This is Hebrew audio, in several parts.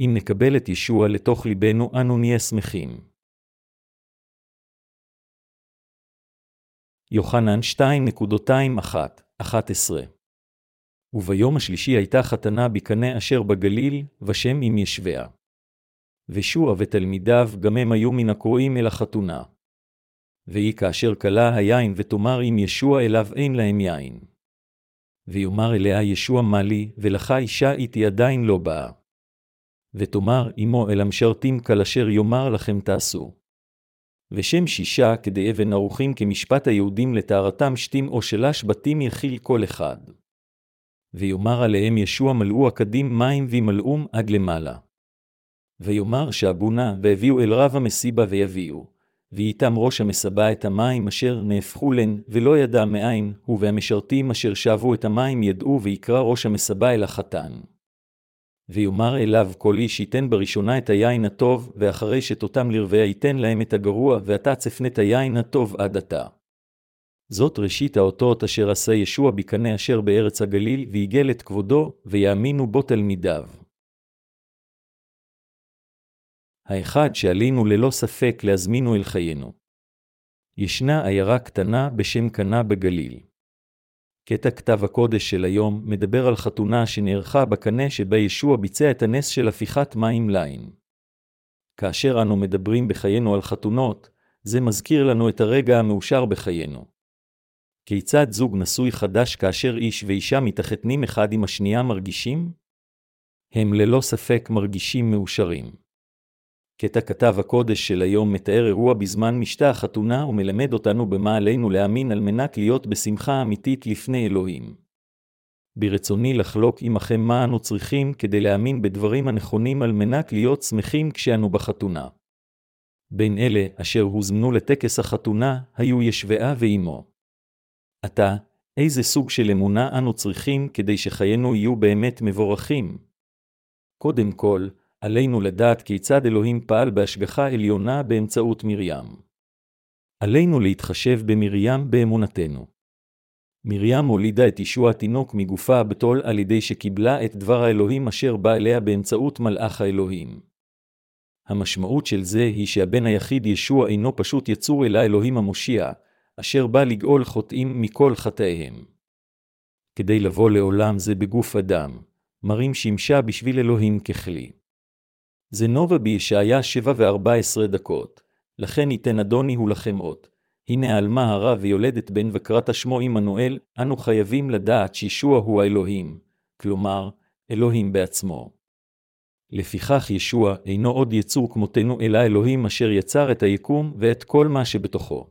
אם נקבל את ישוע לתוך ליבנו, אנו נהיה שמחים. יוחנן 2.21-11 וביום השלישי הייתה חתנה בקנה אשר בגליל, ושם עם ישביה. ושוע ותלמידיו גם הם היו מן הקרואים אל החתונה. ויהי כאשר כלה היין ותאמר אם ישוע אליו אין להם יין. ויאמר אליה ישוע מה לי, ולך אישה איתי עדיין לא באה. ותאמר אמו אל המשרתים כל אשר יאמר לכם תעשו. ושם שישה כדי אבן ערוכים כמשפט היהודים לטהרתם שתים או שלש בתים יכיל כל אחד. ויאמר עליהם ישוע מלאו הקדים מים וימלאום עד למעלה. ויאמר שעבונה, והביאו אל רב המסיבה ויביאו. ואיתם ראש המסבה את המים אשר נהפכו לן, ולא ידע מאין, הוא והמשרתים אשר שבו את המים ידעו, ויקרא ראש המסבה אל החתן. ויאמר אליו כל איש ייתן בראשונה את היין הטוב, ואחרי שתותם לרוויה ייתן להם את הגרוע, ואתה צפנה את היין הטוב עד עתה. זאת ראשית האותות אשר עשה ישוע בקנה אשר בארץ הגליל, ויגל את כבודו, ויאמינו בו תלמידיו. האחד שעלינו ללא ספק להזמינו אל חיינו. ישנה עיירה קטנה בשם קנה בגליל. קטע כתב הקודש של היום מדבר על חתונה שנערכה בקנה שבה ישוע ביצע את הנס של הפיכת מים ליין. כאשר אנו מדברים בחיינו על חתונות, זה מזכיר לנו את הרגע המאושר בחיינו. כיצד זוג נשוי חדש כאשר איש ואישה מתחתנים אחד עם השנייה מרגישים? הם ללא ספק מרגישים מאושרים. קטע כתב הקודש של היום מתאר אירוע בזמן משתה החתונה ומלמד אותנו במה עלינו להאמין על מנת להיות בשמחה אמיתית לפני אלוהים. ברצוני לחלוק עמכם מה אנו צריכים כדי להאמין בדברים הנכונים על מנת להיות שמחים כשאנו בחתונה. בין אלה אשר הוזמנו לטקס החתונה היו ישבעה ואימו. עתה, איזה סוג של אמונה אנו צריכים כדי שחיינו יהיו באמת מבורכים? קודם כל, עלינו לדעת כיצד אלוהים פעל בהשגחה עליונה באמצעות מרים. עלינו להתחשב במרים באמונתנו. מרים הולידה את ישוע התינוק מגופה הבתול על ידי שקיבלה את דבר האלוהים אשר בא אליה באמצעות מלאך האלוהים. המשמעות של זה היא שהבן היחיד ישוע אינו פשוט יצור אלא אלוהים המושיע, אשר בא לגאול חוטאים מכל חטאיהם. כדי לבוא לעולם זה בגוף אדם, מרים שימשה בשביל אלוהים ככלי. זה נובה בישעיה שבע וארבע עשרה דקות. לכן ייתן אדוני הוא לכם אות. הנה עלמה הרע ויולדת בן וקראת שמו עמנואל, אנו חייבים לדעת שישוע הוא האלוהים, כלומר, אלוהים בעצמו. לפיכך ישוע אינו עוד יצור כמותנו, אלא אלוהים אשר יצר את היקום ואת כל מה שבתוכו.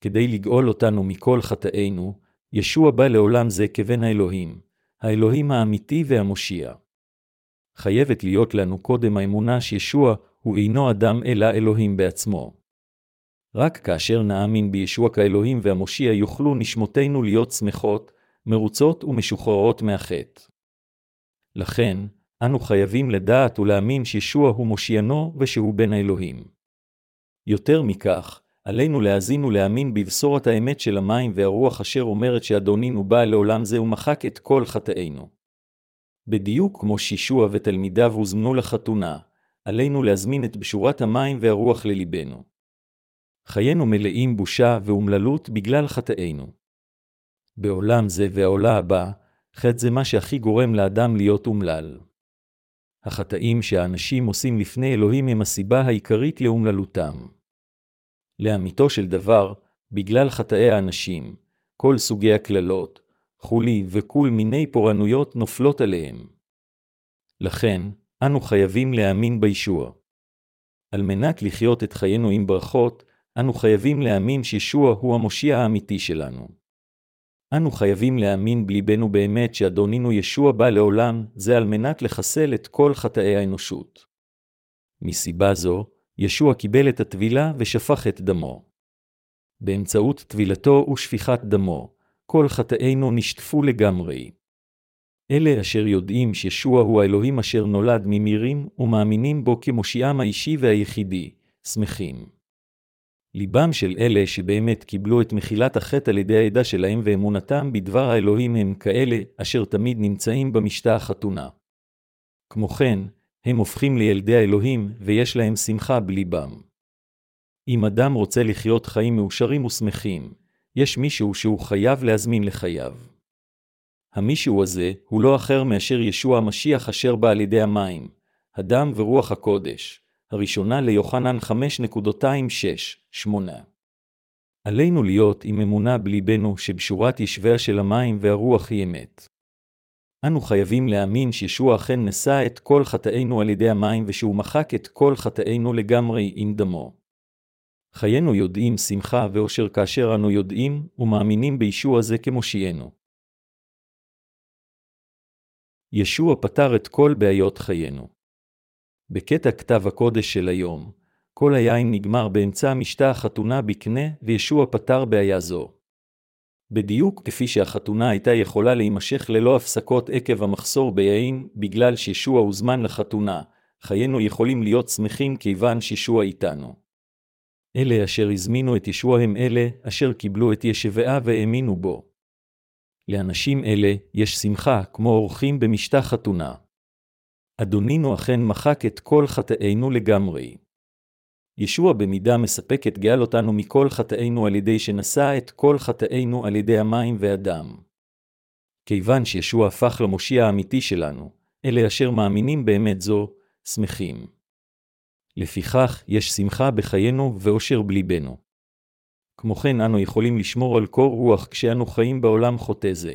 כדי לגאול אותנו מכל חטאינו, ישוע בא לעולם זה כבן האלוהים, האלוהים האמיתי והמושיע. חייבת להיות לנו קודם האמונה שישוע הוא אינו אדם אלא אלוהים בעצמו. רק כאשר נאמין בישוע כאלוהים והמושיע יוכלו נשמותינו להיות שמחות, מרוצות ומשוחררות מהחטא. לכן, אנו חייבים לדעת ולהאמין שישוע הוא מושיינו ושהוא בן האלוהים. יותר מכך, עלינו להאזין ולהאמין בבשורת האמת של המים והרוח אשר אומרת שאדונינו בא לעולם זה ומחק את כל חטאינו. בדיוק כמו שישוע ותלמידיו הוזמנו לחתונה, עלינו להזמין את בשורת המים והרוח ללבנו. חיינו מלאים בושה ואומללות בגלל חטאינו. בעולם זה והעולה הבא, חטא זה מה שהכי גורם לאדם להיות אומלל. החטאים שהאנשים עושים לפני אלוהים הם הסיבה העיקרית לאומללותם. לאמיתו של דבר, בגלל חטאי האנשים, כל סוגי הקללות, חולי וכל מיני פורענויות נופלות עליהם. לכן, אנו חייבים להאמין בישוע. על מנת לחיות את חיינו עם ברכות, אנו חייבים להאמין שישוע הוא המושיע האמיתי שלנו. אנו חייבים להאמין בליבנו באמת שאדונינו ישוע בא לעולם, זה על מנת לחסל את כל חטאי האנושות. מסיבה זו, ישוע קיבל את הטבילה ושפך את דמו. באמצעות טבילתו ושפיכת דמו, כל חטאינו נשטפו לגמרי. אלה אשר יודעים שישוע הוא האלוהים אשר נולד ממירים ומאמינים בו כמושיעם האישי והיחידי, שמחים. ליבם של אלה שבאמת קיבלו את מחילת החטא על ידי העדה שלהם ואמונתם בדבר האלוהים הם כאלה אשר תמיד נמצאים במשתה החתונה. כמו כן, הם הופכים לילדי האלוהים, ויש להם שמחה בליבם. אם אדם רוצה לחיות חיים מאושרים ושמחים, יש מישהו שהוא חייב להזמין לחייו. המישהו הזה הוא לא אחר מאשר ישוע המשיח אשר בא על ידי המים, הדם ורוח הקודש, הראשונה ליוחנן 5.26-8. עלינו להיות עם אמונה בליבנו שבשורת ישביה של המים והרוח היא אמת. אנו חייבים להאמין שישוע אכן נשא את כל חטאינו על ידי המים ושהוא מחק את כל חטאינו לגמרי עם דמו. חיינו יודעים שמחה ואושר כאשר אנו יודעים ומאמינים בישוע זה כמושיענו. ישוע פתר את כל בעיות חיינו. בקטע כתב הקודש של היום, כל היין נגמר באמצע משתה החתונה בקנה, וישוע פתר בעיה זו. בדיוק כפי שהחתונה הייתה יכולה להימשך ללא הפסקות עקב המחסור ביין, בגלל שישוע הוזמן לחתונה, חיינו יכולים להיות שמחים כיוון שישוע איתנו. אלה אשר הזמינו את ישוע הם אלה אשר קיבלו את ישבעה והאמינו בו. לאנשים אלה יש שמחה כמו אורחים במשתה חתונה. אדונינו אכן מחק את כל חטאינו לגמרי. ישוע במידה מספקת גאל אותנו מכל חטאינו על ידי שנשא את כל חטאינו על ידי המים והדם. כיוון שישוע הפך למושיע האמיתי שלנו, אלה אשר מאמינים באמת זו, שמחים. לפיכך, יש שמחה בחיינו ואושר בליבנו. כמו כן, אנו יכולים לשמור על קור רוח כשאנו חיים בעולם חוטא זה.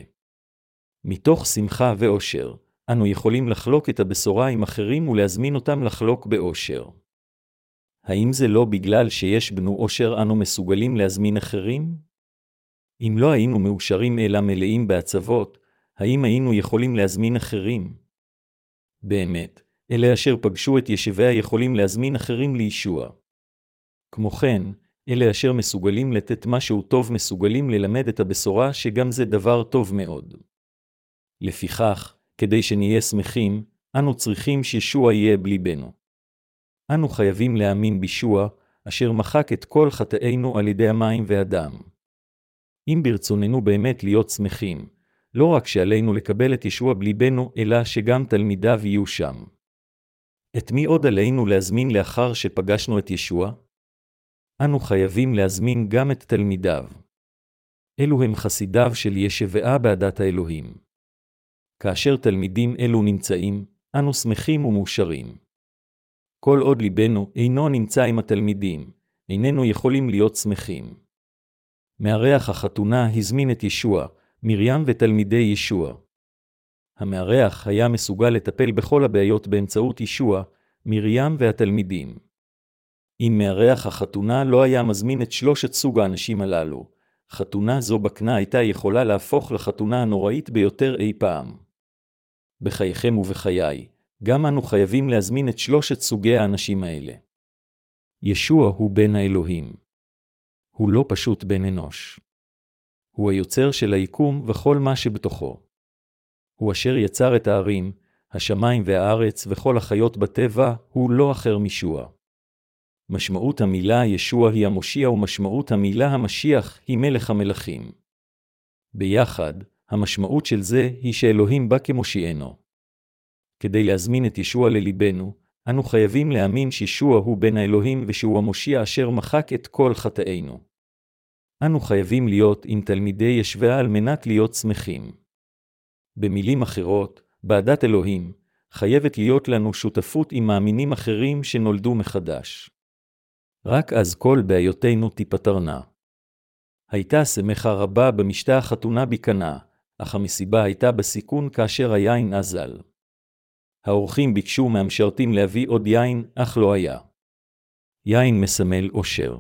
מתוך שמחה ואושר, אנו יכולים לחלוק את הבשורה עם אחרים ולהזמין אותם לחלוק באושר. האם זה לא בגלל שיש בנו אושר אנו מסוגלים להזמין אחרים? אם לא היינו מאושרים אלא מלאים בעצבות, האם היינו יכולים להזמין אחרים? באמת, אלה אשר פגשו את ישביה יכולים להזמין אחרים לישוע. כמו כן, אלה אשר מסוגלים לתת משהו טוב מסוגלים ללמד את הבשורה שגם זה דבר טוב מאוד. לפיכך, כדי שנהיה שמחים, אנו צריכים שישוע יהיה בליבנו. אנו חייבים להאמין בישוע, אשר מחק את כל חטאינו על ידי המים והדם. אם ברצוננו באמת להיות שמחים, לא רק שעלינו לקבל את ישוע בליבנו, אלא שגם תלמידיו יהיו שם. את מי עוד עלינו להזמין לאחר שפגשנו את ישוע? אנו חייבים להזמין גם את תלמידיו. אלו הם חסידיו של ישבעה בעדת האלוהים. כאשר תלמידים אלו נמצאים, אנו שמחים ומאושרים. כל עוד ליבנו אינו נמצא עם התלמידים, איננו יכולים להיות שמחים. מארח החתונה הזמין את ישוע, מרים ותלמידי ישוע. המארח היה מסוגל לטפל בכל הבעיות באמצעות ישוע, מרים והתלמידים. אם מארח החתונה לא היה מזמין את שלושת סוג האנשים הללו, חתונה זו בקנה הייתה יכולה להפוך לחתונה הנוראית ביותר אי פעם. בחייכם ובחיי, גם אנו חייבים להזמין את שלושת סוגי האנשים האלה. ישוע הוא בן האלוהים. הוא לא פשוט בן אנוש. הוא היוצר של היקום וכל מה שבתוכו. הוא אשר יצר את הערים, השמיים והארץ וכל החיות בטבע, הוא לא אחר משוע. משמעות המילה ישוע היא המושיע ומשמעות המילה המשיח היא מלך המלכים. ביחד, המשמעות של זה היא שאלוהים בא כמושיענו. כדי להזמין את ישוע לליבנו, אנו חייבים להאמין שישוע הוא בן האלוהים ושהוא המושיע אשר מחק את כל חטאינו. אנו חייבים להיות עם תלמידי ישביה על מנת להיות שמחים. במילים אחרות, בעדת אלוהים, חייבת להיות לנו שותפות עם מאמינים אחרים שנולדו מחדש. רק אז כל בעיותינו תיפתרנה. הייתה שמחה רבה במשתה החתונה בקנה, אך המסיבה הייתה בסיכון כאשר היין אזל. האורחים ביקשו מהמשרתים להביא עוד יין, אך לא היה. יין מסמל אושר.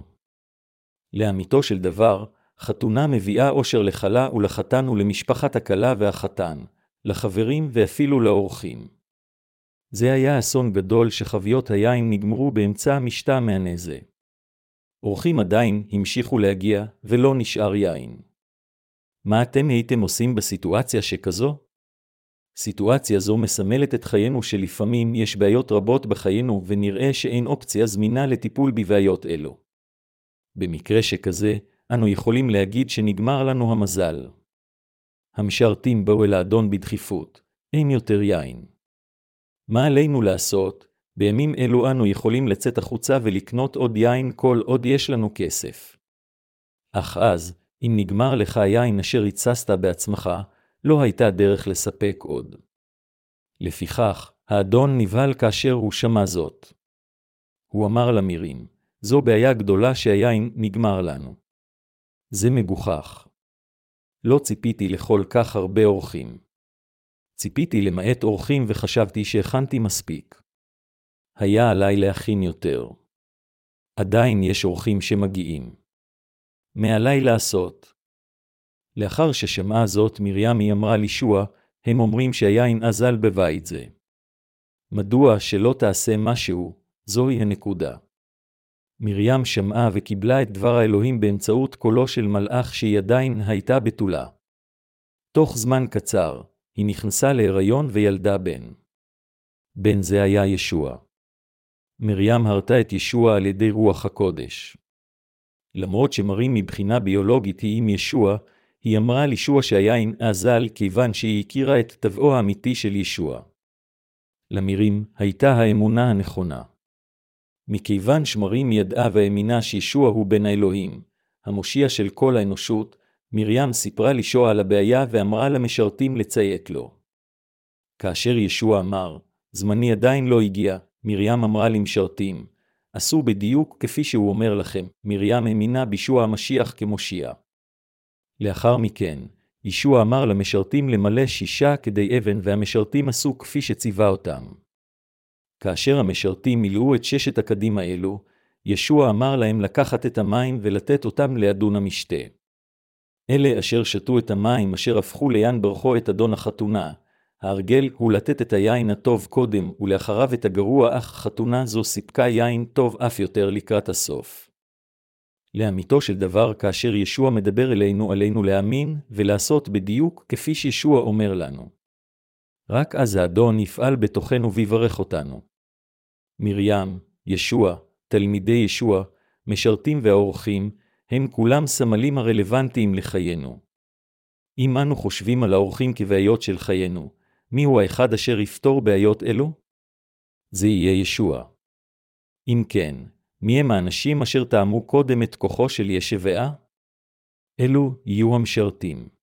לאמיתו של דבר, חתונה מביאה אושר לכלה ולחתן ולמשפחת הכלה והחתן, לחברים ואפילו לאורחים. זה היה אסון גדול שחביות היין נגמרו באמצע המשתה מהנזה. אורחים עדיין המשיכו להגיע, ולא נשאר יין. מה אתם הייתם עושים בסיטואציה שכזו? סיטואציה זו מסמלת את חיינו שלפעמים יש בעיות רבות בחיינו ונראה שאין אופציה זמינה לטיפול בבעיות אלו. במקרה שכזה, אנו יכולים להגיד שנגמר לנו המזל. המשרתים באו אל האדון בדחיפות, אין יותר יין. מה עלינו לעשות? בימים אלו אנו יכולים לצאת החוצה ולקנות עוד יין כל עוד יש לנו כסף. אך אז, אם נגמר לך היין אשר התססת בעצמך, לא הייתה דרך לספק עוד. לפיכך, האדון נבהל כאשר הוא שמע זאת. הוא אמר למירים, זו בעיה גדולה שהיין נגמר לנו. זה מגוחך. לא ציפיתי לכל כך הרבה אורחים. ציפיתי למעט אורחים וחשבתי שהכנתי מספיק. היה עליי להכין יותר. עדיין יש אורחים שמגיעים. מעליי לעשות. לאחר ששמעה זאת מרים היא אמרה לישוע, הם אומרים שהיין אזל בבית זה. מדוע שלא תעשה משהו, זוהי הנקודה. מרים שמעה וקיבלה את דבר האלוהים באמצעות קולו של מלאך שהיא עדיין הייתה בתולה. תוך זמן קצר, היא נכנסה להיריון וילדה בן. בן זה היה ישוע. מרים הרתה את ישוע על ידי רוח הקודש. למרות שמראים מבחינה ביולוגית היא עם ישוע, היא אמרה על ישוע שהיין אזל כיוון שהיא הכירה את טבעו האמיתי של ישוע. למירים הייתה האמונה הנכונה. מכיוון שמרים ידעה והאמינה שישוע הוא בן האלוהים, המושיע של כל האנושות, מרים סיפרה לישוע על הבעיה ואמרה למשרתים לציית לו. כאשר ישוע אמר, זמני עדיין לא הגיע, מרים אמרה למשרתים, עשו בדיוק כפי שהוא אומר לכם, מרים האמינה בישוע המשיח כמושיע. לאחר מכן, ישוע אמר למשרתים למלא שישה כדי אבן והמשרתים עשו כפי שציווה אותם. כאשר המשרתים מילאו את ששת הקדים האלו, ישוע אמר להם לקחת את המים ולתת אותם לאדון המשתה. אלה אשר שתו את המים אשר הפכו ליין ברכו את אדון החתונה, ההרגל הוא לתת את היין הטוב קודם, ולאחריו את הגרוע, אך חתונה זו סיפקה יין טוב אף יותר לקראת הסוף. לאמיתו של דבר, כאשר ישוע מדבר אלינו, עלינו להאמין ולעשות בדיוק כפי שישוע אומר לנו. רק אז האדון יפעל בתוכנו ויברך אותנו. מרים, ישוע, תלמידי ישוע, משרתים והאורחים, הם כולם סמלים הרלוונטיים לחיינו. אם אנו חושבים על האורחים כבעיות של חיינו, מיהו האחד אשר יפתור בעיות אלו? זה יהיה ישוע. אם כן, מי הם האנשים אשר טעמו קודם את כוחו של ישבעה? אלו יהיו המשרתים.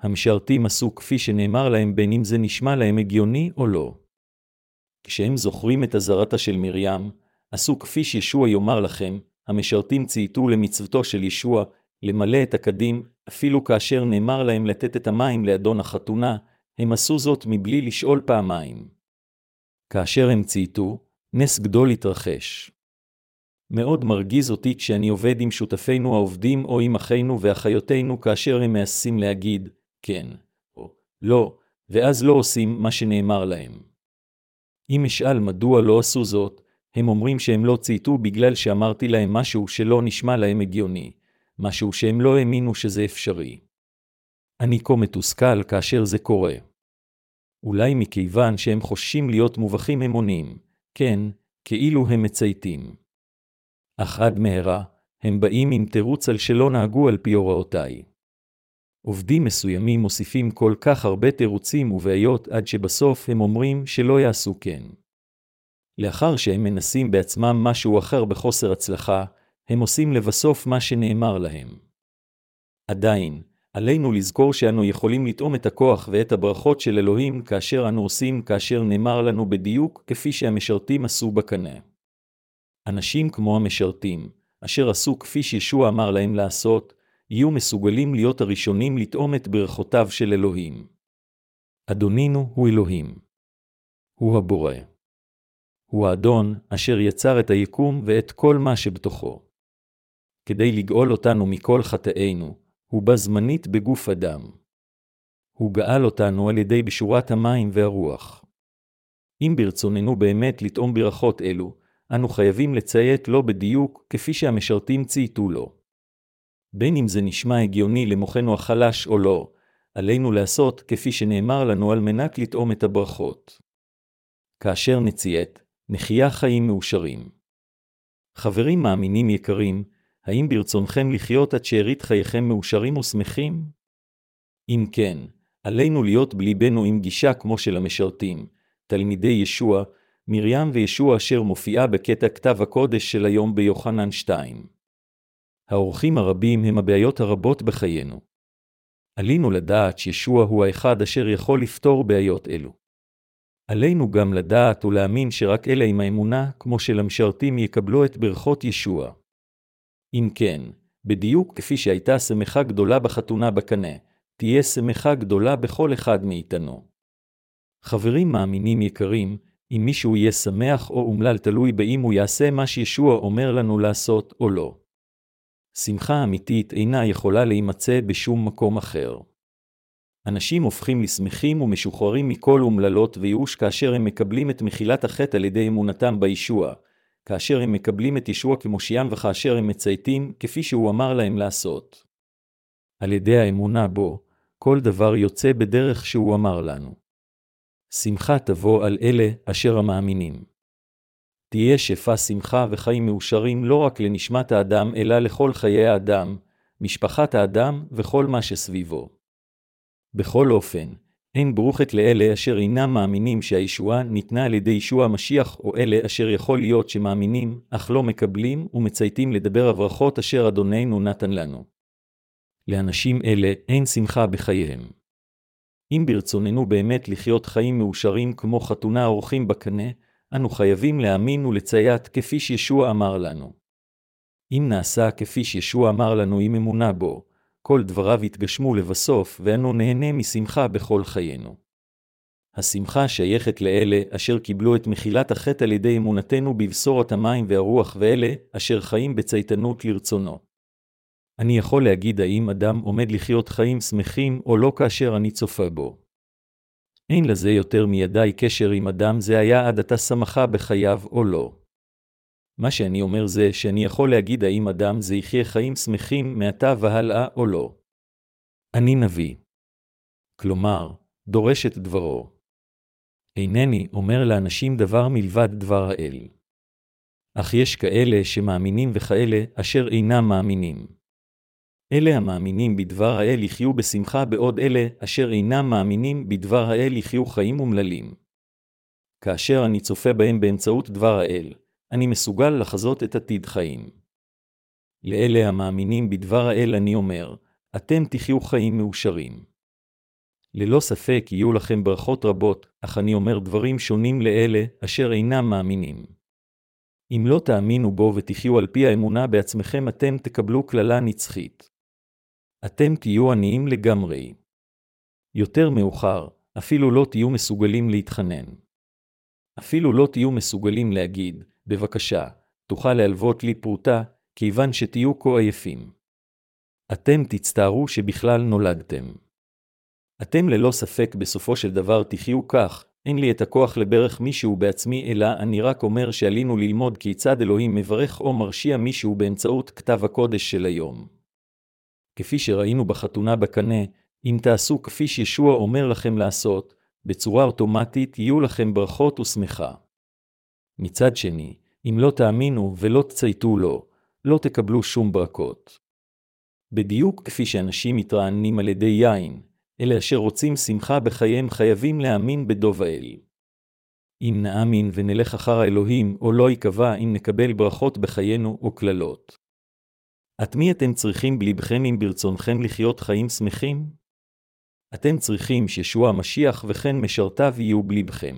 המשרתים עשו כפי שנאמר להם בין אם זה נשמע להם הגיוני או לא. כשהם זוכרים את אזהרתה של מרים, עשו כפי שישוע יאמר לכם, המשרתים צייתו למצוותו של ישוע, למלא את הקדים, אפילו כאשר נאמר להם לתת את המים לאדון החתונה, הם עשו זאת מבלי לשאול פעמיים. כאשר הם צייתו, נס גדול התרחש. מאוד מרגיז אותי כשאני עובד עם שותפינו העובדים או עם אחינו ואחיותינו כאשר הם מעשים להגיד, כן, או לא, ואז לא עושים מה שנאמר להם. אם אשאל מדוע לא עשו זאת, הם אומרים שהם לא צייתו בגלל שאמרתי להם משהו שלא נשמע להם הגיוני, משהו שהם לא האמינו שזה אפשרי. אני כה מתוסכל כאשר זה קורה. אולי מכיוון שהם חוששים להיות מובכים הם עונים, כן, כאילו הם מצייתים. אך עד מהרה, הם באים עם תירוץ על שלא נהגו על פי הוראותיי. עובדים מסוימים מוסיפים כל כך הרבה תירוצים ובעיות עד שבסוף הם אומרים שלא יעשו כן. לאחר שהם מנסים בעצמם משהו אחר בחוסר הצלחה, הם עושים לבסוף מה שנאמר להם. עדיין, עלינו לזכור שאנו יכולים לטעום את הכוח ואת הברכות של אלוהים כאשר אנו עושים כאשר נאמר לנו בדיוק כפי שהמשרתים עשו בקנה. אנשים כמו המשרתים, אשר עשו כפי שישוע אמר להם לעשות, יהיו מסוגלים להיות הראשונים לטעום את ברכותיו של אלוהים. אדונינו הוא אלוהים. הוא הבורא. הוא האדון אשר יצר את היקום ואת כל מה שבתוכו. כדי לגאול אותנו מכל חטאינו, הוא בא זמנית בגוף אדם. הוא גאל אותנו על ידי בשורת המים והרוח. אם ברצוננו באמת לטעום ברכות אלו, אנו חייבים לציית לו בדיוק כפי שהמשרתים צייתו לו. בין אם זה נשמע הגיוני למוחנו החלש או לא, עלינו לעשות כפי שנאמר לנו על מנת לטעום את הברכות. כאשר נציית, נחיה חיים מאושרים. חברים מאמינים יקרים, האם ברצונכם לחיות עד שארית חייכם מאושרים ושמחים? אם כן, עלינו להיות בליבנו עם גישה כמו של המשרתים, תלמידי ישוע, מרים וישוע אשר מופיעה בקטע כתב הקודש של היום ביוחנן 2. האורחים הרבים הם הבעיות הרבות בחיינו. עלינו לדעת שישוע הוא האחד אשר יכול לפתור בעיות אלו. עלינו גם לדעת ולהאמין שרק אלה עם האמונה, כמו שלמשרתים יקבלו את ברכות ישוע. אם כן, בדיוק כפי שהייתה שמחה גדולה בחתונה בקנה, תהיה שמחה גדולה בכל אחד מאיתנו. חברים מאמינים יקרים, אם מישהו יהיה שמח או אומלל תלוי באם הוא יעשה מה שישוע אומר לנו לעשות או לא. שמחה אמיתית אינה יכולה להימצא בשום מקום אחר. אנשים הופכים לשמחים ומשוחררים מכל אומללות וייאוש כאשר הם מקבלים את מחילת החטא על ידי אמונתם בישוע, כאשר הם מקבלים את ישוע כמושיעם וכאשר הם מצייתים, כפי שהוא אמר להם לעשות. על ידי האמונה בו, כל דבר יוצא בדרך שהוא אמר לנו. שמחה תבוא על אלה אשר המאמינים. תהיה שפע שמחה וחיים מאושרים לא רק לנשמת האדם, אלא לכל חיי האדם, משפחת האדם וכל מה שסביבו. בכל אופן, אין ברוכת לאלה אשר אינם מאמינים שהישועה ניתנה על ידי ישוע המשיח, או אלה אשר יכול להיות שמאמינים, אך לא מקבלים ומצייתים לדבר הברכות אשר אדוננו נתן לנו. לאנשים אלה אין שמחה בחייהם. אם ברצוננו באמת לחיות חיים מאושרים כמו חתונה האורחים בקנה, אנו חייבים להאמין ולציית כפי שישוע אמר לנו. אם נעשה כפי שישוע אמר לנו עם אמונה בו, כל דבריו יתגשמו לבסוף, ואנו נהנה משמחה בכל חיינו. השמחה שייכת לאלה אשר קיבלו את מחילת החטא על ידי אמונתנו בבשורת המים והרוח, ואלה אשר חיים בצייתנות לרצונו. אני יכול להגיד האם אדם עומד לחיות חיים שמחים או לא כאשר אני צופה בו. אין לזה יותר מידי קשר אם אדם זה היה עד עתה שמחה בחייו או לא. מה שאני אומר זה שאני יכול להגיד האם אדם זה יחיה חיים שמחים מעתה והלאה או לא. אני נביא. כלומר, דורש את דברו. אינני אומר לאנשים דבר מלבד דבר האל. אך יש כאלה שמאמינים וכאלה אשר אינם מאמינים. אלה המאמינים בדבר האל יחיו בשמחה בעוד אלה אשר אינם מאמינים בדבר האל יחיו חיים אומללים. כאשר אני צופה בהם באמצעות דבר האל, אני מסוגל לחזות את עתיד חיים. לאלה המאמינים בדבר האל אני אומר, אתם תחיו חיים מאושרים. ללא ספק יהיו לכם ברכות רבות, אך אני אומר דברים שונים לאלה אשר אינם מאמינים. אם לא תאמינו בו ותחיו על פי האמונה בעצמכם, אתם תקבלו קללה נצחית. אתם תהיו עניים לגמרי. יותר מאוחר, אפילו לא תהיו מסוגלים להתחנן. אפילו לא תהיו מסוגלים להגיד, בבקשה, תוכל להלוות לי פרוטה, כיוון שתהיו כה עייפים. אתם תצטערו שבכלל נולדתם. אתם ללא ספק בסופו של דבר תחיו כך, אין לי את הכוח לברך מישהו בעצמי, אלא אני רק אומר שעלינו ללמוד כיצד אלוהים מברך או מרשיע מישהו באמצעות כתב הקודש של היום. כפי שראינו בחתונה בקנה, אם תעשו כפי שישוע אומר לכם לעשות, בצורה אוטומטית יהיו לכם ברכות ושמחה. מצד שני, אם לא תאמינו ולא תצייתו לו, לא תקבלו שום ברכות. בדיוק כפי שאנשים מתרעננים על ידי יין, אלה אשר רוצים שמחה בחייהם חייבים להאמין בדוב האל. אם נאמין ונלך אחר האלוהים, או לא ייקבע אם נקבל ברכות בחיינו או קללות. את מי אתם צריכים בלבכם אם ברצונכם לחיות חיים שמחים? אתם צריכים שישוע המשיח וכן משרתיו יהיו בלבכם.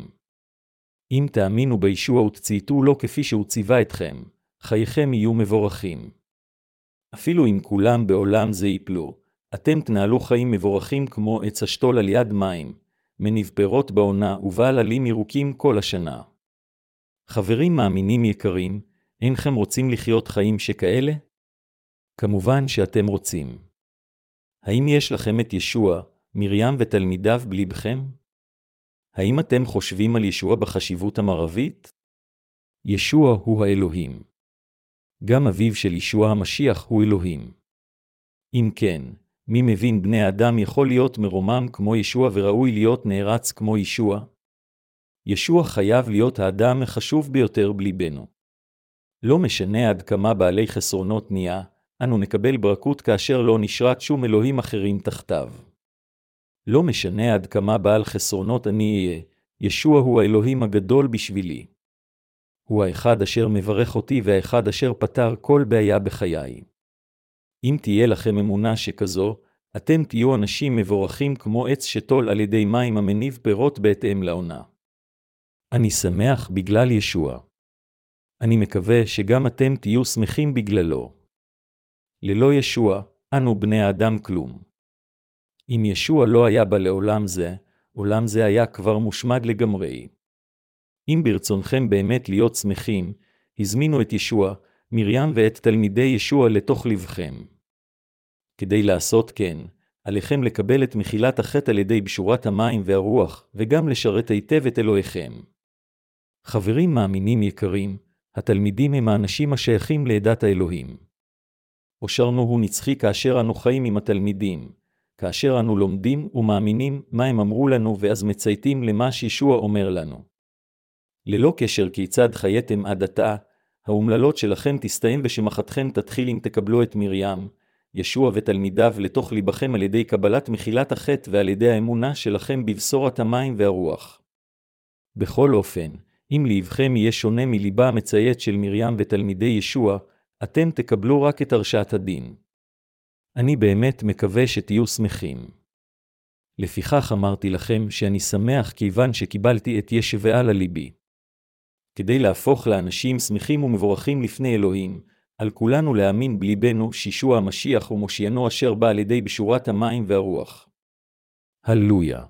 אם תאמינו בישוע ותצייתו לו כפי שהוא ציווה אתכם, חייכם יהיו מבורכים. אפילו אם כולם בעולם זה יפלו, אתם תנהלו חיים מבורכים כמו עץ השתול על יד מים, מניב פירות בעונה ובעל עלים ירוקים כל השנה. חברים מאמינים יקרים, אינכם רוצים לחיות חיים שכאלה? כמובן שאתם רוצים. האם יש לכם את ישוע, מרים ותלמידיו בלבכם? האם אתם חושבים על ישוע בחשיבות המערבית? ישוע הוא האלוהים. גם אביו של ישוע המשיח הוא אלוהים. אם כן, מי מבין בני אדם יכול להיות מרומם כמו ישוע וראוי להיות נערץ כמו ישוע? ישוע חייב להיות האדם החשוב ביותר בליבנו. לא משנה עד כמה בעלי חסרונות נהיה, אנו נקבל ברכות כאשר לא נשרת שום אלוהים אחרים תחתיו. לא משנה עד כמה בעל חסרונות אני אהיה, ישוע הוא האלוהים הגדול בשבילי. הוא האחד אשר מברך אותי והאחד אשר פתר כל בעיה בחיי. אם תהיה לכם אמונה שכזו, אתם תהיו אנשים מבורכים כמו עץ שתול על ידי מים המניב פירות בהתאם לעונה. אני שמח בגלל ישוע. אני מקווה שגם אתם תהיו שמחים בגללו. ללא ישוע, אנו בני האדם כלום. אם ישוע לא היה בא לעולם זה, עולם זה היה כבר מושמד לגמרי. אם ברצונכם באמת להיות שמחים, הזמינו את ישוע, מרים ואת תלמידי ישוע לתוך לבכם. כדי לעשות כן, עליכם לקבל את מחילת החטא על ידי בשורת המים והרוח, וגם לשרת היטב את אלוהיכם. חברים מאמינים יקרים, התלמידים הם האנשים השייכים לעדת האלוהים. אושרנו הוא נצחי כאשר אנו חיים עם התלמידים, כאשר אנו לומדים ומאמינים מה הם אמרו לנו ואז מצייתים למה שישוע אומר לנו. ללא קשר כיצד חייתם עד עתה, האומללות שלכם תסתיים ושמחתכם תתחיל אם תקבלו את מרים, ישוע ותלמידיו לתוך ליבכם על ידי קבלת מחילת החטא ועל ידי האמונה שלכם בבשורת המים והרוח. בכל אופן, אם ליבכם יהיה שונה מליבה המציית של מרים ותלמידי ישוע, אתם תקבלו רק את הרשעת הדין. אני באמת מקווה שתהיו שמחים. לפיכך אמרתי לכם שאני שמח כיוון שקיבלתי את ישבעה לליבי. כדי להפוך לאנשים שמחים ומבורכים לפני אלוהים, על כולנו להאמין בליבנו שישוע המשיח ומושיינו אשר בא על ידי בשורת המים והרוח. הללויה.